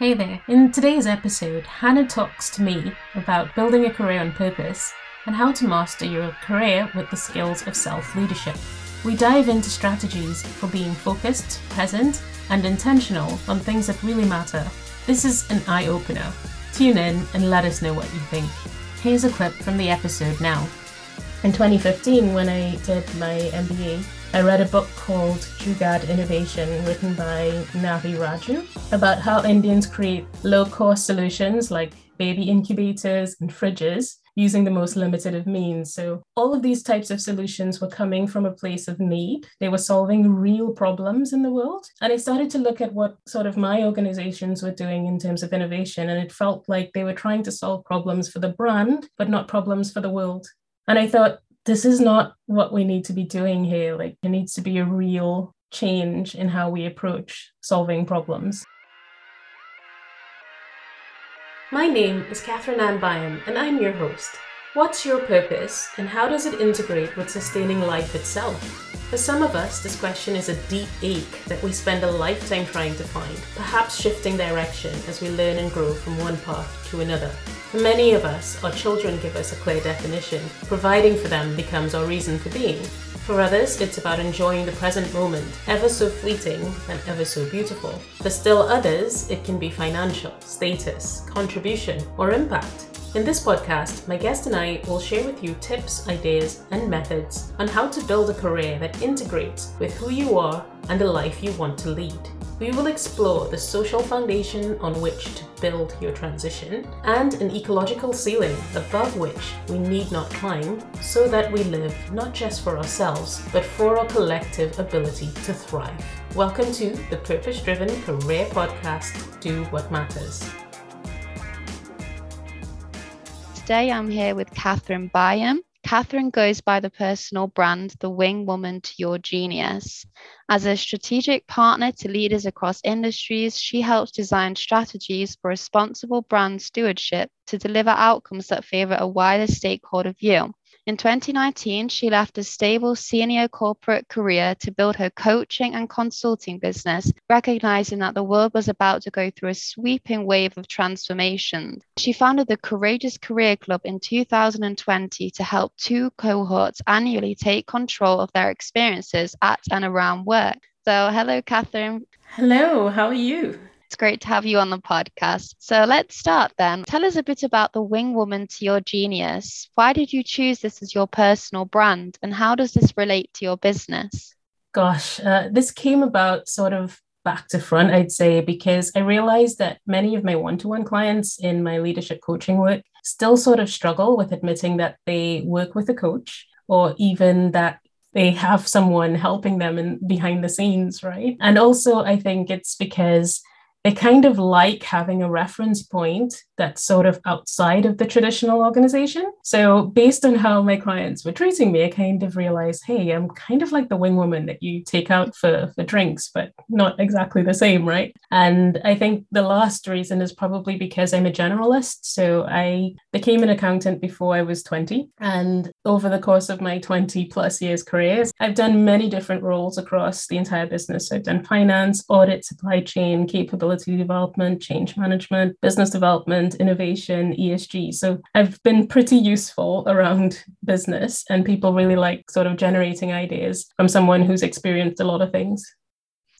Hey there. In today's episode, Hannah talks to me about building a career on purpose and how to master your career with the skills of self leadership. We dive into strategies for being focused, present, and intentional on things that really matter. This is an eye opener. Tune in and let us know what you think. Here's a clip from the episode now. In 2015, when I did my MBA, I read a book called Jugaad Innovation, written by Navi Radjou, about how Indians create low cost solutions like baby incubators and fridges using the most limited of means. So, all of these types of solutions were coming from a place of need. They were solving real problems in the world. And I started to look at what sort of my organizations were doing in terms of innovation. And it felt like they were trying to solve problems for the brand, but not problems for the world. And I thought, this is not what we need to be doing here. Like, it needs to be a real change in how we approach solving problems. My name is Catherine Ann Byam, and I'm your host. What's your purpose, and how does it integrate with sustaining life itself? For some of us, this question is a deep ache that we spend a lifetime trying to find, perhaps shifting direction as we learn and grow from one path to another. For many of us, our children give us a clear definition. Providing for them becomes our reason for being. For others, it's about enjoying the present moment, ever so fleeting and ever so beautiful. For still others, it can be financial, status, contribution, or impact. In this podcast, my guest and I will share with you tips, ideas, and methods on how to build a career that integrates with who you are and the life you want to lead. We will explore the social foundation on which to build your transition and an ecological ceiling above which we need not climb so that we live not just for ourselves but for our collective ability to thrive. Welcome to the Purpose Driven Career Podcast Do What Matters. Today I'm here with Catherine Byam. Catherine goes by the personal brand The Wing Woman to Your Genius. As a strategic partner to leaders across industries, she helps design strategies for responsible brand stewardship to deliver outcomes that favor a wider stakeholder view. In 2019, she left a stable senior corporate career to build her coaching and consulting business, recognizing that the world was about to go through a sweeping wave of transformation. She founded the Courageous Career Club in 2020 to help two cohorts annually take control of their experiences at and around work. So, hello, Catherine. Hello, how are you? It's great to have you on the podcast. So let's start then. Tell us a bit about the Wing Woman to your genius. Why did you choose this as your personal brand, and how does this relate to your business? Gosh, uh, this came about sort of back to front, I'd say, because I realized that many of my one to one clients in my leadership coaching work still sort of struggle with admitting that they work with a coach or even that they have someone helping them in behind the scenes, right? And also, I think it's because they kind of like having a reference point that's sort of outside of the traditional organization. So, based on how my clients were treating me, I kind of realized, hey, I'm kind of like the wing woman that you take out for, for drinks, but not exactly the same, right? And I think the last reason is probably because I'm a generalist. So, I became an accountant before I was 20. And over the course of my 20 plus years careers, I've done many different roles across the entire business. So I've done finance, audit, supply chain, capability development, change management, business development innovation, ESG. So I've been pretty useful around business, and people really like sort of generating ideas from someone who's experienced a lot of things.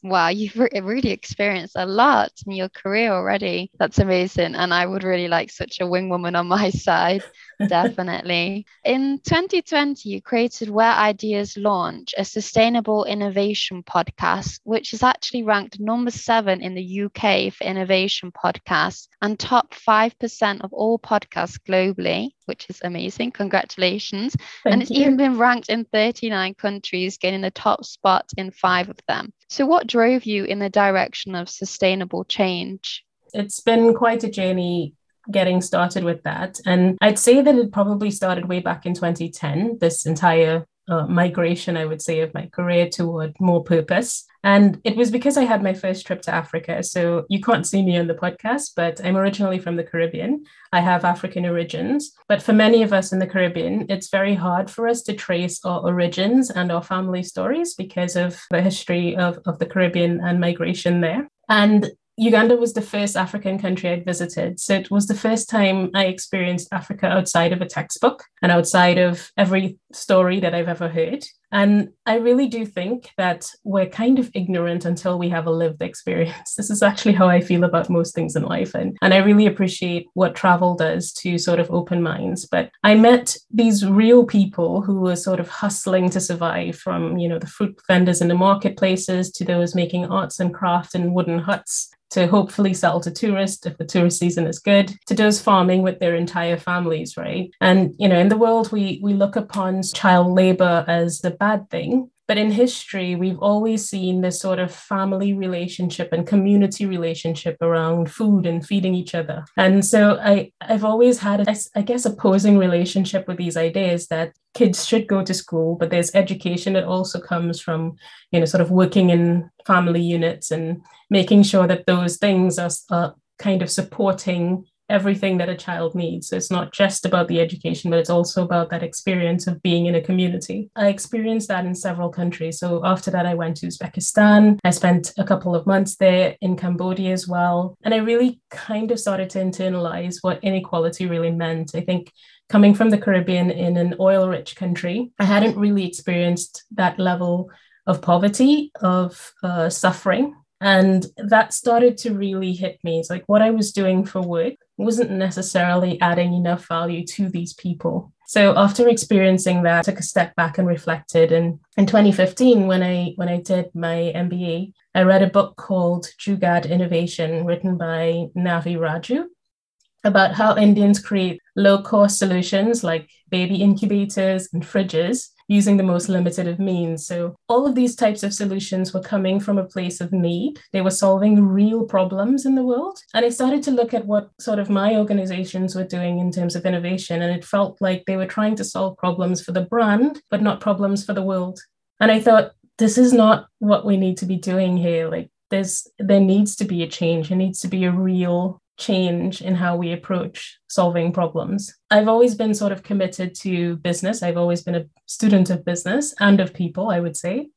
Wow, you've really experienced a lot in your career already. That's amazing. And I would really like such a wing woman on my side. Definitely. In 2020, you created Where Ideas Launch, a sustainable innovation podcast, which is actually ranked number seven in the UK for innovation podcasts and top 5% of all podcasts globally, which is amazing. Congratulations. Thank and it's you. even been ranked in 39 countries, gaining the top spot in five of them. So, what drove you in the direction of sustainable change? It's been quite a journey getting started with that. And I'd say that it probably started way back in 2010, this entire uh, migration, I would say, of my career toward more purpose. And it was because I had my first trip to Africa. So you can't see me on the podcast, but I'm originally from the Caribbean. I have African origins. But for many of us in the Caribbean, it's very hard for us to trace our origins and our family stories because of the history of, of the Caribbean and migration there. And Uganda was the first African country I'd visited. So it was the first time I experienced Africa outside of a textbook and outside of every story that I've ever heard. And I really do think that we're kind of ignorant until we have a lived experience. This is actually how I feel about most things in life. And, and I really appreciate what travel does to sort of open minds. But I met these real people who were sort of hustling to survive from, you know, the fruit vendors in the marketplaces to those making arts and craft in wooden huts to hopefully sell to tourists if the tourist season is good, to those farming with their entire families, right? And you know, in the world we we look upon child labor as the bad thing, but in history, we've always seen this sort of family relationship and community relationship around food and feeding each other. And so I, I've always had, a, I guess, opposing relationship with these ideas that kids should go to school, but there's education that also comes from, you know, sort of working in family units and making sure that those things are, are kind of supporting everything that a child needs. So it's not just about the education, but it's also about that experience of being in a community. I experienced that in several countries. So after that, I went to Uzbekistan. I spent a couple of months there in Cambodia as well. And I really kind of started to internalize what inequality really meant. I think coming from the Caribbean in an oil rich country, I hadn't really experienced that level of poverty, of uh, suffering. And that started to really hit me. It's like what I was doing for work wasn't necessarily adding enough value to these people. So after experiencing that, I took a step back and reflected. And in 2015, when I when I did my MBA, I read a book called Jugaad Innovation, written by Navi Radjou, about how Indians create low cost solutions like baby incubators and fridges using the most limited of means. So, all of these types of solutions were coming from a place of need. They were solving real problems in the world. And I started to look at what sort of my organizations were doing in terms of innovation. And it felt like they were trying to solve problems for the brand, but not problems for the world. And I thought, this is not what we need to be doing here. Like, there's there needs to be a change. There needs to be a real change in how we approach solving problems. I've always been sort of committed to business. I've always been a student of business and of people, I would say.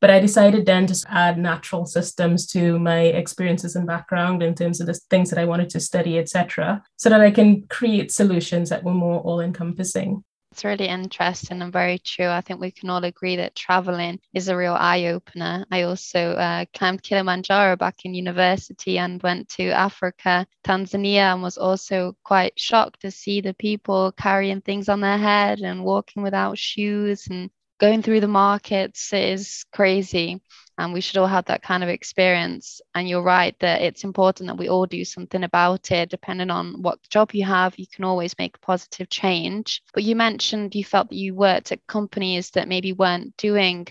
But I decided then to add natural systems to my experiences and background in terms of the things that I wanted to study, etc., so that I can create solutions that were more all encompassing. It's really interesting and very true. I think we can all agree that traveling is a real eye opener. I also uh, climbed Kilimanjaro back in university and went to Africa, Tanzania, and was also quite shocked to see the people carrying things on their head and walking without shoes and going through the markets is crazy and we should all have that kind of experience and you're right that it's important that we all do something about it depending on what job you have you can always make a positive change but you mentioned you felt that you worked at companies that maybe weren't doing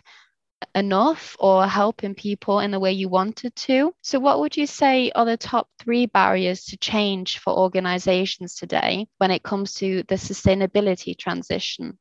enough or helping people in the way you wanted to. So, what would you say are the top three barriers to change for organizations today when it comes to the sustainability transition?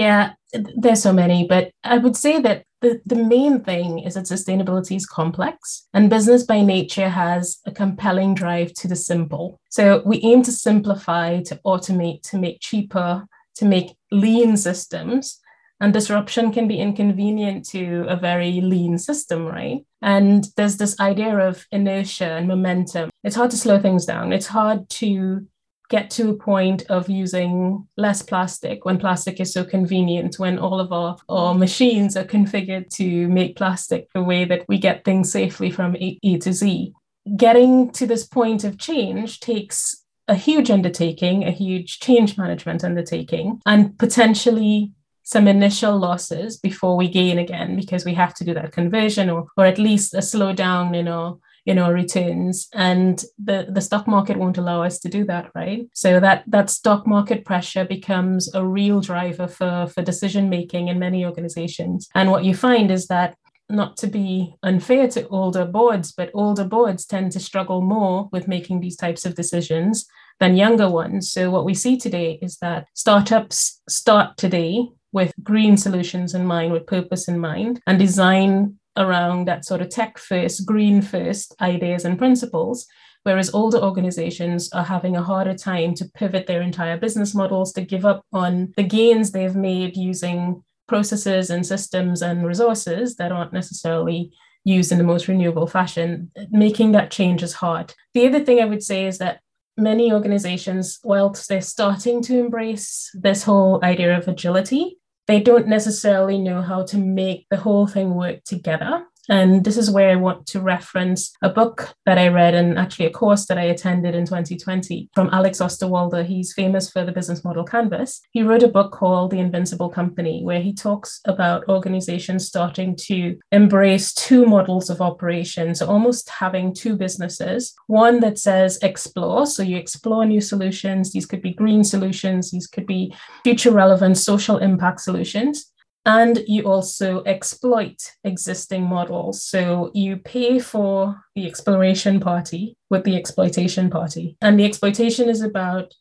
Yeah, there's so many, but I would say that the, the main thing is that sustainability is complex and business by nature has a compelling drive to the simple. So we aim to simplify, to automate, to make cheaper, to make lean systems. And disruption can be inconvenient to a very lean system, right? And there's this idea of inertia and momentum. It's hard to slow things down. It's hard to get to a point of using less plastic when plastic is so convenient, when all of our, our machines are configured to make plastic the way that we get things safely from A, to Z. Getting to this point of change takes a huge undertaking, a huge change management undertaking, and potentially some initial losses before we gain again because we have to do that conversion or, or at least a slowdown in our you know returns and the the stock market won't allow us to do that right so that that stock market pressure becomes a real driver for for decision making in many organizations and what you find is that not to be unfair to older boards, but older boards tend to struggle more with making these types of decisions than younger ones. So, what we see today is that startups start today with green solutions in mind, with purpose in mind, and design around that sort of tech first, green first ideas and principles, whereas older organizations are having a harder time to pivot their entire business models to give up on the gains they've made using processes and systems and resources that aren't necessarily used in the most renewable fashion, making that change is hard. The other thing I would say is that many organizations, whilst they're starting to embrace this whole idea of agility, they don't necessarily know how to make the whole thing work together. And this is where I want to reference a book that I read and actually a course that I attended in 2020 from Alex Osterwalder. He's famous for the business model canvas. He wrote a book called The Invincible Company, where he talks about organizations starting to embrace two models of operation. So almost having two businesses, one that says explore. So you explore new solutions. These could be green solutions, these could be future relevant social impact solutions and you also exploit existing models. So you pay for the exploration party with the exploitation party. And the exploitation is about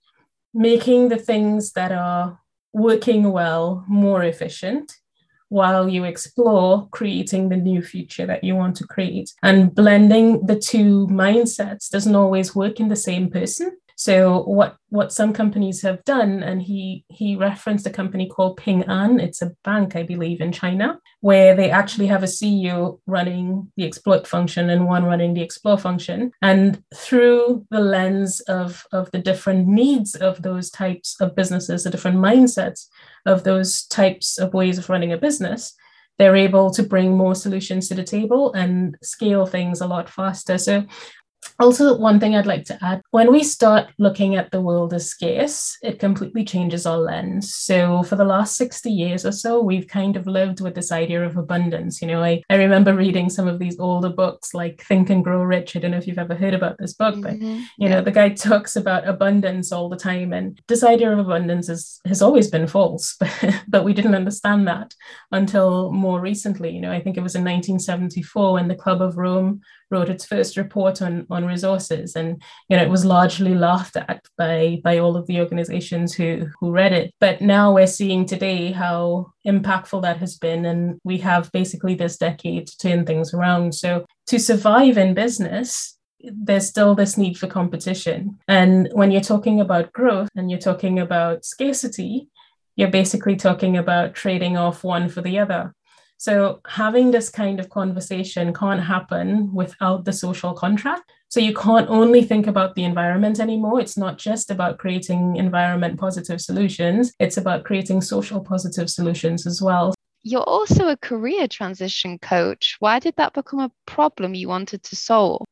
making the things that are working well more efficient while you explore creating the new future that you want to create. And blending the two mindsets doesn't always work in the same person. So what what some companies have done, and he he referenced a company called Ping An. It's a bank, I believe, in China, where they actually have a CEO running the exploit function and one running the explore function. And through the lens of of the different needs of those types of businesses, the different mindsets of those types of ways of running a business, they're able to bring more solutions to the table and scale things a lot faster. So also, one thing I'd like to add when we start looking at the world as scarce, it completely changes our lens. So, for the last 60 years or so, we've kind of lived with this idea of abundance. You know, I, I remember reading some of these older books like Think and Grow Rich. I don't know if you've ever heard about this book, mm-hmm. but, you yeah. know, the guy talks about abundance all the time. And this idea of abundance is, has always been false, but, but we didn't understand that until more recently. You know, I think it was in 1974 when the Club of Rome wrote its first report on, on resources. And, you know, it was largely laughed at by, by all of the organizations who, who read it. But now we're seeing today how impactful that has been. And we have basically this decade to turn things around. So to survive in business, there's still this need for competition. And when you're talking about growth and you're talking about scarcity, you're basically talking about trading off one for the other. So having this kind of conversation can't happen without the social contract. So you can't only think about the environment anymore. It's not just about creating environment positive solutions, it's about creating social positive solutions as well. You're also a career transition coach. Why did that become a problem you wanted to solve?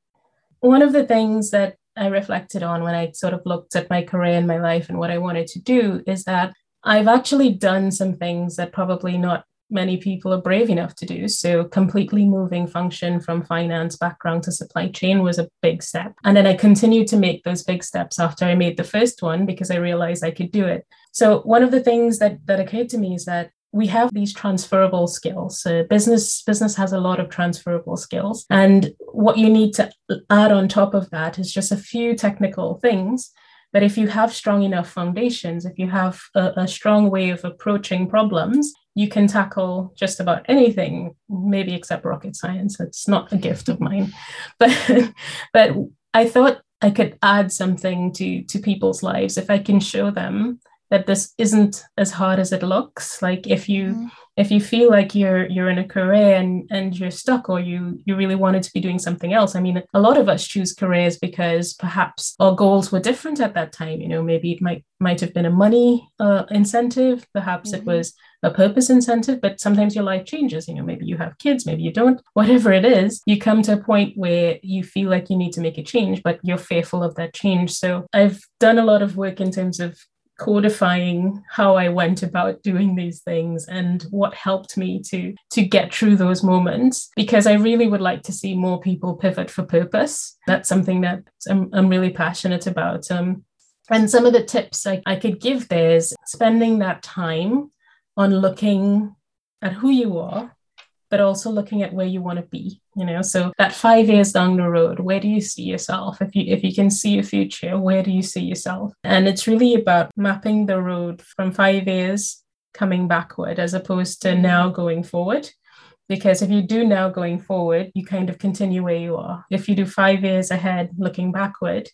One of the things that I reflected on when I sort of looked at my career and my life and what I wanted to do is that I've actually done some things that probably not many people are brave enough to do. So, completely moving function from finance background to supply chain was a big step. And then I continued to make those big steps after I made the first one because I realized I could do it. So, one of the things that, that occurred to me is that we have these transferable skills. So business business has a lot of transferable skills, and what you need to add on top of that is just a few technical things but if you have strong enough foundations, if you have a, a, strong way of approaching problems, you can tackle just about anything, maybe except rocket science. It's not a gift of mine. But but I thought I could add something to to people's lives if I can show them that this isn't as hard as it looks. Like if you mm if you feel like you're you're in a career and and you're stuck or you you really wanted to be doing something else i mean a lot of us choose careers because perhaps our goals were different at that time. You know maybe it might might have been a money uh, incentive. Perhaps mm-hmm. it was a purpose incentive but sometimes your life changes. You know maybe you have kids maybe you don't whatever it is you come to a point where you feel like you need to make a change but you're fearful of that change. So i've done a lot of work in terms of codifying how I went about doing these things and what helped me to to get through those moments because I really would like to see more people pivot for purpose. That's something that I'm, I'm really passionate about. Um, and some of the tips I, I could give there is spending that time on looking at who you are but also looking at where you want to be you know? So that five years down the road where do you see yourself? If you if you can see a future where do you see yourself? And it's really about mapping the road from five years coming backward as opposed to now going forward. Because if you do now going forward you kind of continue where you are. If you do five years ahead looking backward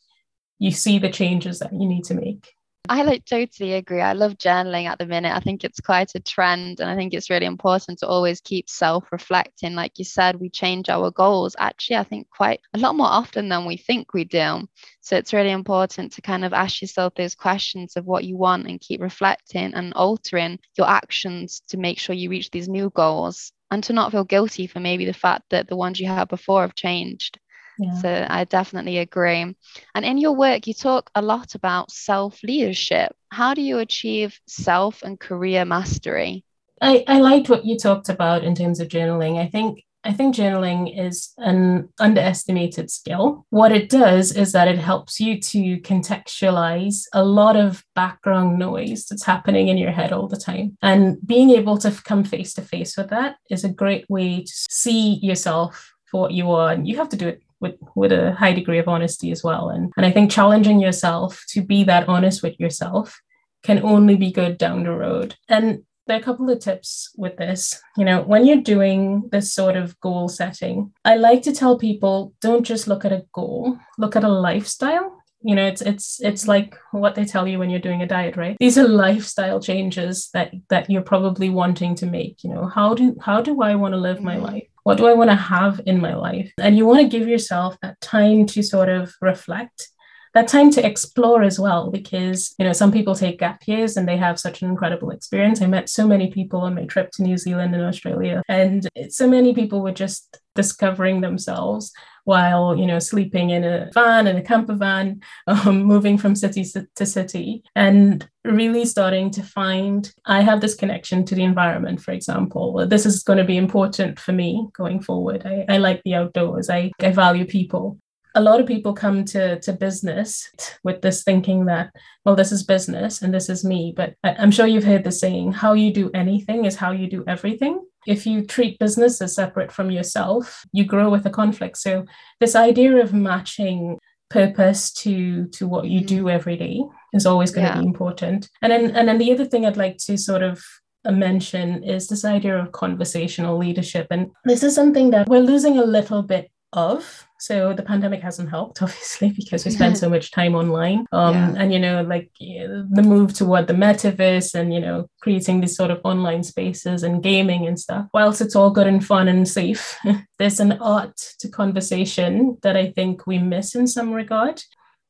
you see the changes that you need to make I like totally agree. I love journaling at the minute. I think it's quite a trend and I think it's really important to always keep self-reflecting. Like you said, we change our goals actually I think quite a lot more often than we think we do. So it's really important to kind of ask yourself those questions of what you want and keep reflecting and altering your actions to make sure you reach these new goals and to not feel guilty for maybe the fact that the ones you had before have changed. Yeah. So I definitely agree. And in your work, you talk a lot about self leadership. How do you achieve self and career mastery? I, I liked what you talked about in terms of journaling. I think I think journaling is an underestimated skill. What it does is that it helps you to contextualize a lot of background noise that's happening in your head all the time. And being able to come face to face with that is a great way to see yourself for what you are. And you have to do it with with a high degree of honesty as well and and i think challenging yourself to be that honest with yourself can only be good down the road and there are a couple of tips with this. You know, when you're doing this sort of goal setting, I like to tell people don't just look at a goal, look at a lifestyle. You know, it's it's it's like what they tell you when you're doing a diet, right? These are lifestyle changes that that you're probably wanting to make. You know, how do how do I want to live my mm-hmm. life? What do I want to have in my life? And you want to give yourself that time to sort of reflect that time to explore as well because you know some people take gap years and they have such an incredible experience i met so many people on my trip to new zealand and australia and so many people were just discovering themselves while you know sleeping in a van in a camper van um, moving from city to city and really starting to find i have this connection to the environment for example this is going to be important for me going forward i, I like the outdoors I, I value people a lot of people come to, to business with this thinking that, well, this is business and this is me. But I'm sure you've heard the saying, how you do anything is how you do everything. If you treat business as separate from yourself, you grow with a conflict. So, this idea of matching purpose to to what you do mm-hmm. every day is always going yeah. to be important. And then and then the other thing I'd like to sort of mention is this idea of conversational leadership. And this is something that we're losing a little bit of. So the pandemic hasn't helped, obviously, because we spend so much time online. Um, yeah. And, you know, like the move toward the metaverse and, you know, creating these sort of online spaces and gaming and stuff. Whilst it's all good and fun and safe, there's an art to conversation that I think we miss in some regard.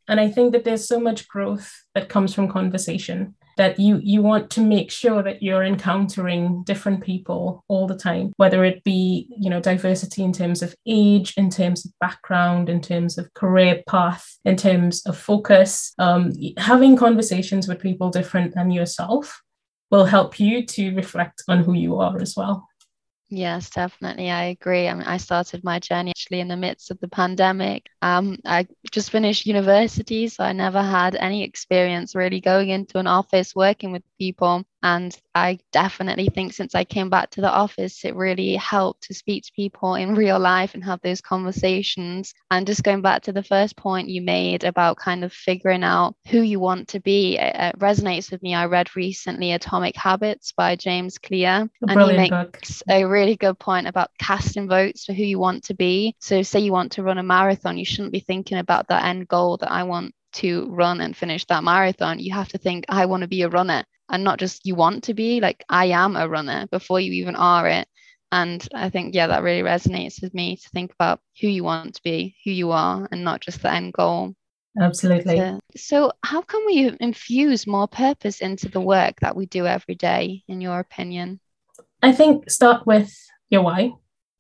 And I think that there's so much growth that comes from conversation that you you want to make sure that you're encountering different people all the time whether it be you know diversity in terms of age in terms of background in terms of career path in terms of focus. Um, having conversations with people different than yourself will help you to reflect on who you are as well Yes, definitely. I agree. I mean, I started my journey actually in the midst of the pandemic. Um, I just finished university, so I never had any experience really going into an office working with people. And I definitely think since I came back to the office, it really helped to speak to people in real life and have those conversations. And just going back to the first point you made about kind of figuring out who you want to be, it, it resonates with me. I read recently Atomic Habits by James Clear, a and he makes book. a really good point about casting votes for who you want to be. So, say you want to run a marathon, you shouldn't be thinking about that end goal that I want to run and finish that marathon, you have to think, I want to be a runner and not just you want to be, like, I am a runner before you even are it. And I think, yeah, that really resonates with me to think about who you want to be, who you are, and not just the end goal. Absolutely. So, so, how can we infuse more purpose into the work that we do every day, in your opinion? I think start with your why.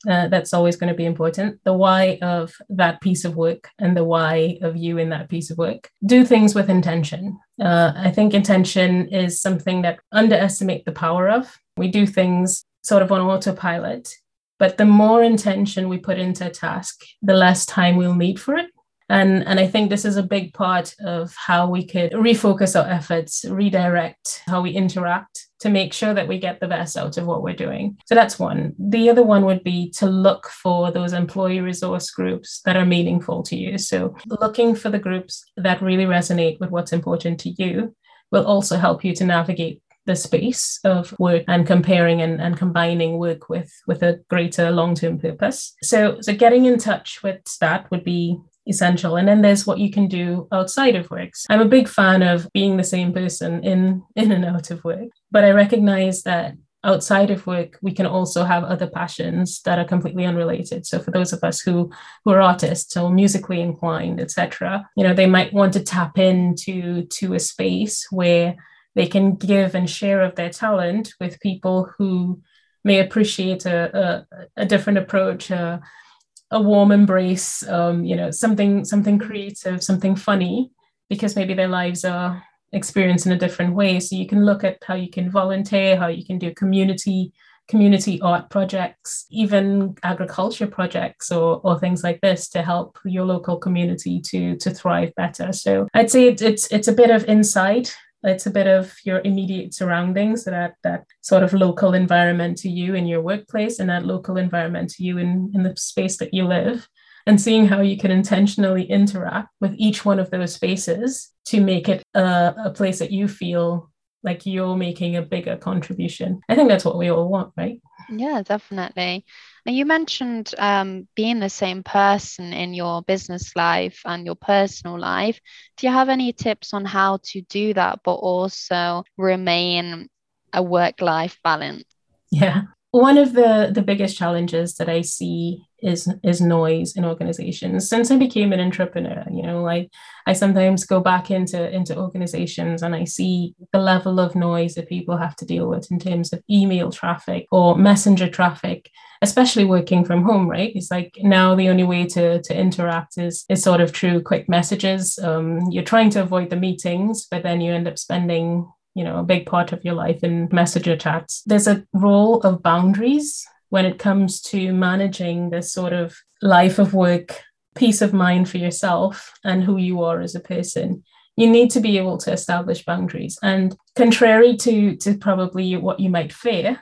Uh, that's always going to be important. The why of that piece of work and the why of you in that piece of work. Do things with intention. Uh, I think intention is something that underestimate the power of. We do things sort of on autopilot, but the more intention we put into a task, the less time we'll need for it. And, and I think this is a big part of how we could refocus our efforts, redirect how we interact to make sure that we get the best out of what we're doing. So that's one. The other one would be to look for those employee resource groups that are meaningful to you. So looking for the groups that really resonate with what's important to you will also help you to navigate the space of work and comparing and, and combining work with with a greater long-term purpose so so getting in touch with that would be essential. And then there's what you can do outside of work i'm a big fan of being the same person in in and out of work but i recognize that outside of work we can also have other passions that are completely unrelated. So for those of us who who are artists or musically inclined etc you know they might want to tap into to a space where they can give and share of their talent with people who may appreciate a, a, a different approach a warm embrace, um, you know, something something creative, something funny, because maybe their lives are experienced in a different way. So you can look at how you can volunteer, how you can do community community art projects, even agriculture projects or, or things like this to help your local community to to thrive better. So I'd say it's it's, it's a bit of insight it's a bit of your immediate surroundings that that sort of local environment to you in your workplace and that local environment to you in, in the space that you live. And seeing how you can intentionally interact with each one of those spaces to make it a, a place that you feel like you're making a bigger contribution. I think that's what we all want, right? Yeah, definitely. Now, you mentioned um, being the same person in your business life and your personal life. Do you have any tips on how to do that, but also remain a work life balance? Yeah. One of the, the biggest challenges that I see is is noise in organizations. Since i became an entrepreneur you know like i sometimes go back into into organizations and i see the level of noise that people have to deal with in terms of email traffic or messenger traffic especially working from home right? It's like now the only way to to interact is is sort of through quick messages. Um, you're trying to avoid the meetings but then you end up spending you know a big part of your life in messenger chats. There's a role of boundaries when it comes to managing this sort of life of work, peace of mind for yourself and who you are as a person. You need to be able to establish boundaries. And contrary to, to probably what you might fear,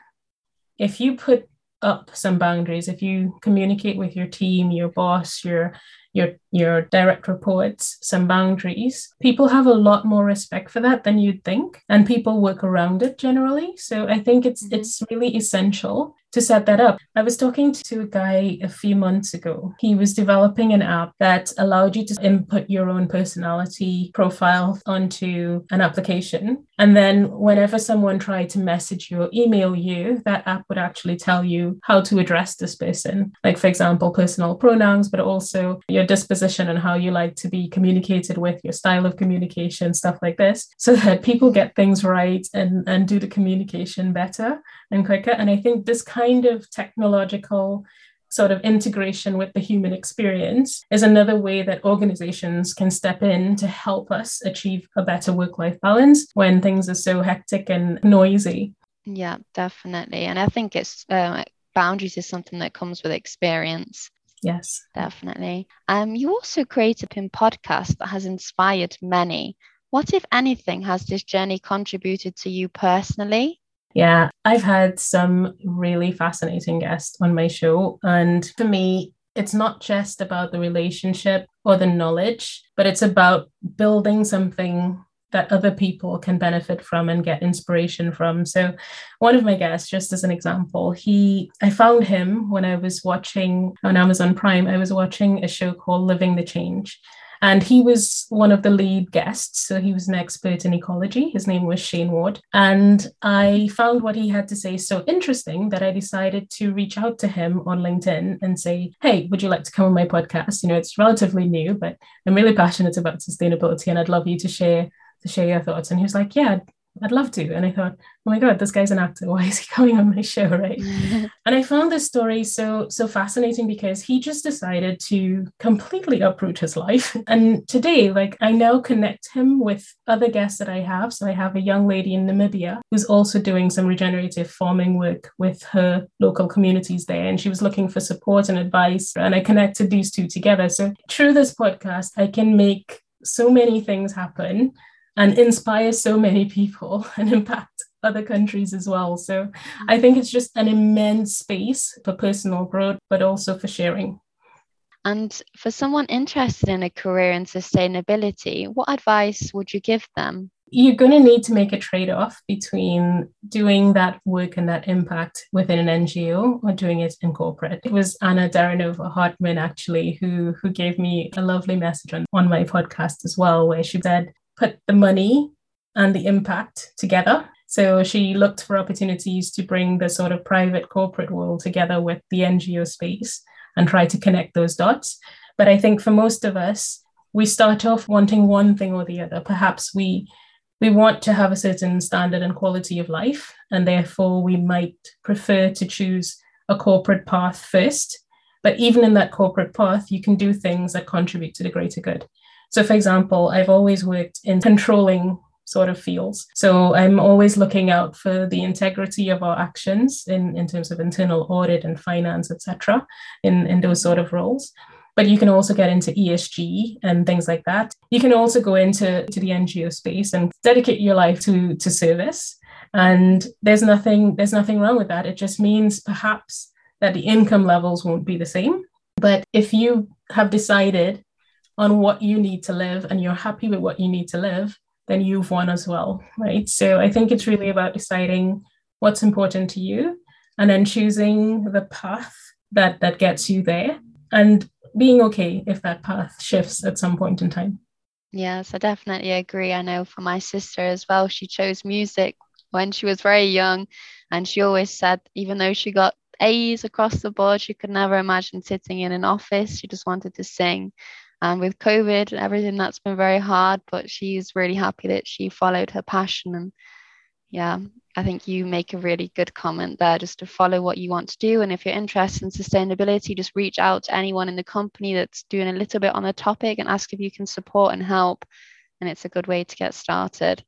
if you put up some boundaries, if you communicate with your team, your boss, your your your direct reports some boundaries people have a lot more respect for that than you'd think and people work around it generally so i think it's mm-hmm. it's really essential to set that up. I was talking to a guy a few months ago. He was developing an app that allowed you to input your own personality profile onto an application. And then whenever someone tried to message you or email you, that app would actually tell you how to address this person. Like, for example, personal pronouns, but also your disposition and how you like to be communicated with, your style of communication, stuff like this, so that people get things right and, and do the communication better and quicker. And I think this kind of technological sort of integration with the human experience is another way that organizations can step in to help us achieve a better work life balance when things are so hectic and noisy. Yeah, definitely. And I think it's uh, boundaries is something that comes with experience. Yes, definitely. Um, you also created a pin podcast that has inspired many. What, if anything, has this journey contributed to you personally? Yeah, I've had some really fascinating guests on my show. And for me, it's not just about the relationship or the knowledge, but it's about building something that other people can benefit from and get inspiration from. So, one of my guests, just as an example, he I found him when I was watching on Amazon Prime. I was watching a show called Living the Change. And he was one of the lead guests. So he was an expert in ecology. His name was Shane Ward. And I found what he had to say so interesting that I decided to reach out to him on LinkedIn and say, Hey, would you like to come on my podcast? You know, it's relatively new, but I'm really passionate about sustainability and I'd love you to share to share your thoughts. And he was like, Yeah, I'd love to. And I thought, oh my God, this guy's an actor. Why is he coming on my show? Right. and I found this story so, so fascinating because he just decided to completely uproot his life. And today, like I now connect him with other guests that I have. So I have a young lady in Namibia who's also doing some regenerative farming work with her local communities there. And she was looking for support and advice. And I connected these two together. So through this podcast, I can make so many things happen and inspire so many people and impact other countries as well. So I think it's just an immense space for personal growth, but also for sharing. And for someone interested in a career in sustainability, what advice would you give them? you're going to need to make a trade off between doing that work and that impact within an NGO or doing it in corporate. It was Anna Daranova Hartman actually who, who gave me a lovely message on, on my podcast as well, where she said, put the money and the impact together. So she looked for opportunities to bring the sort of private corporate world together with the NGO space and try to connect those dots. But I think for most of us, we start off wanting one thing or the other. Perhaps we we want to have a certain standard and quality of life, and therefore we might prefer to choose a corporate path first. But even in that corporate path, you can do things that contribute to the greater good. So, for example, I've always worked in controlling sort of fields. So I'm always looking out for the integrity of our actions in, in terms of internal audit and finance, etc., in, in those sort of roles but you can also get into ESG and things like that. You can also go into to the NGO space and dedicate your life to to service. And there's nothing there's nothing wrong with that. It just means perhaps that the income levels won't be the same. But if you have decided on what you need to live and you're happy with what you need to live, then you've won as well, right? So I think it's really about deciding what's important to you and then choosing the path that that gets you there. And being okay if that path shifts at some point in time. Yes, I definitely agree. I know for my sister as well, she chose music when she was very young. And she always said, even though she got A's across the board, she could never imagine sitting in an office. She just wanted to sing. And with COVID, and everything that's been very hard, but she's really happy that she followed her passion. And yeah, I think you make a really good comment there just to follow what you want to do. And if you're interested in sustainability, just reach out to anyone in the company that's doing a little bit on the topic and ask if you can support and help. And it's a good way to get started.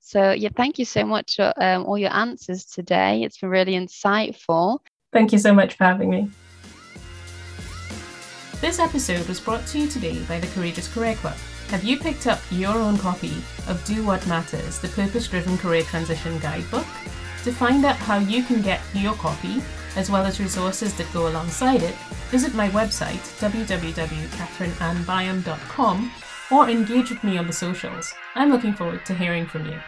So, yeah, thank you so much for um, all your answers today. It's been really insightful. Thank you so much for having me. This episode was brought to you today by the Courageous Career Club. Have you picked up your own copy of Do What Matters, the purpose driven career transition guidebook? To find out how you can get your copy, as well as resources that go alongside it, visit my website www.catherineannbyam.com or engage with me on the socials. I'm looking forward to hearing from you.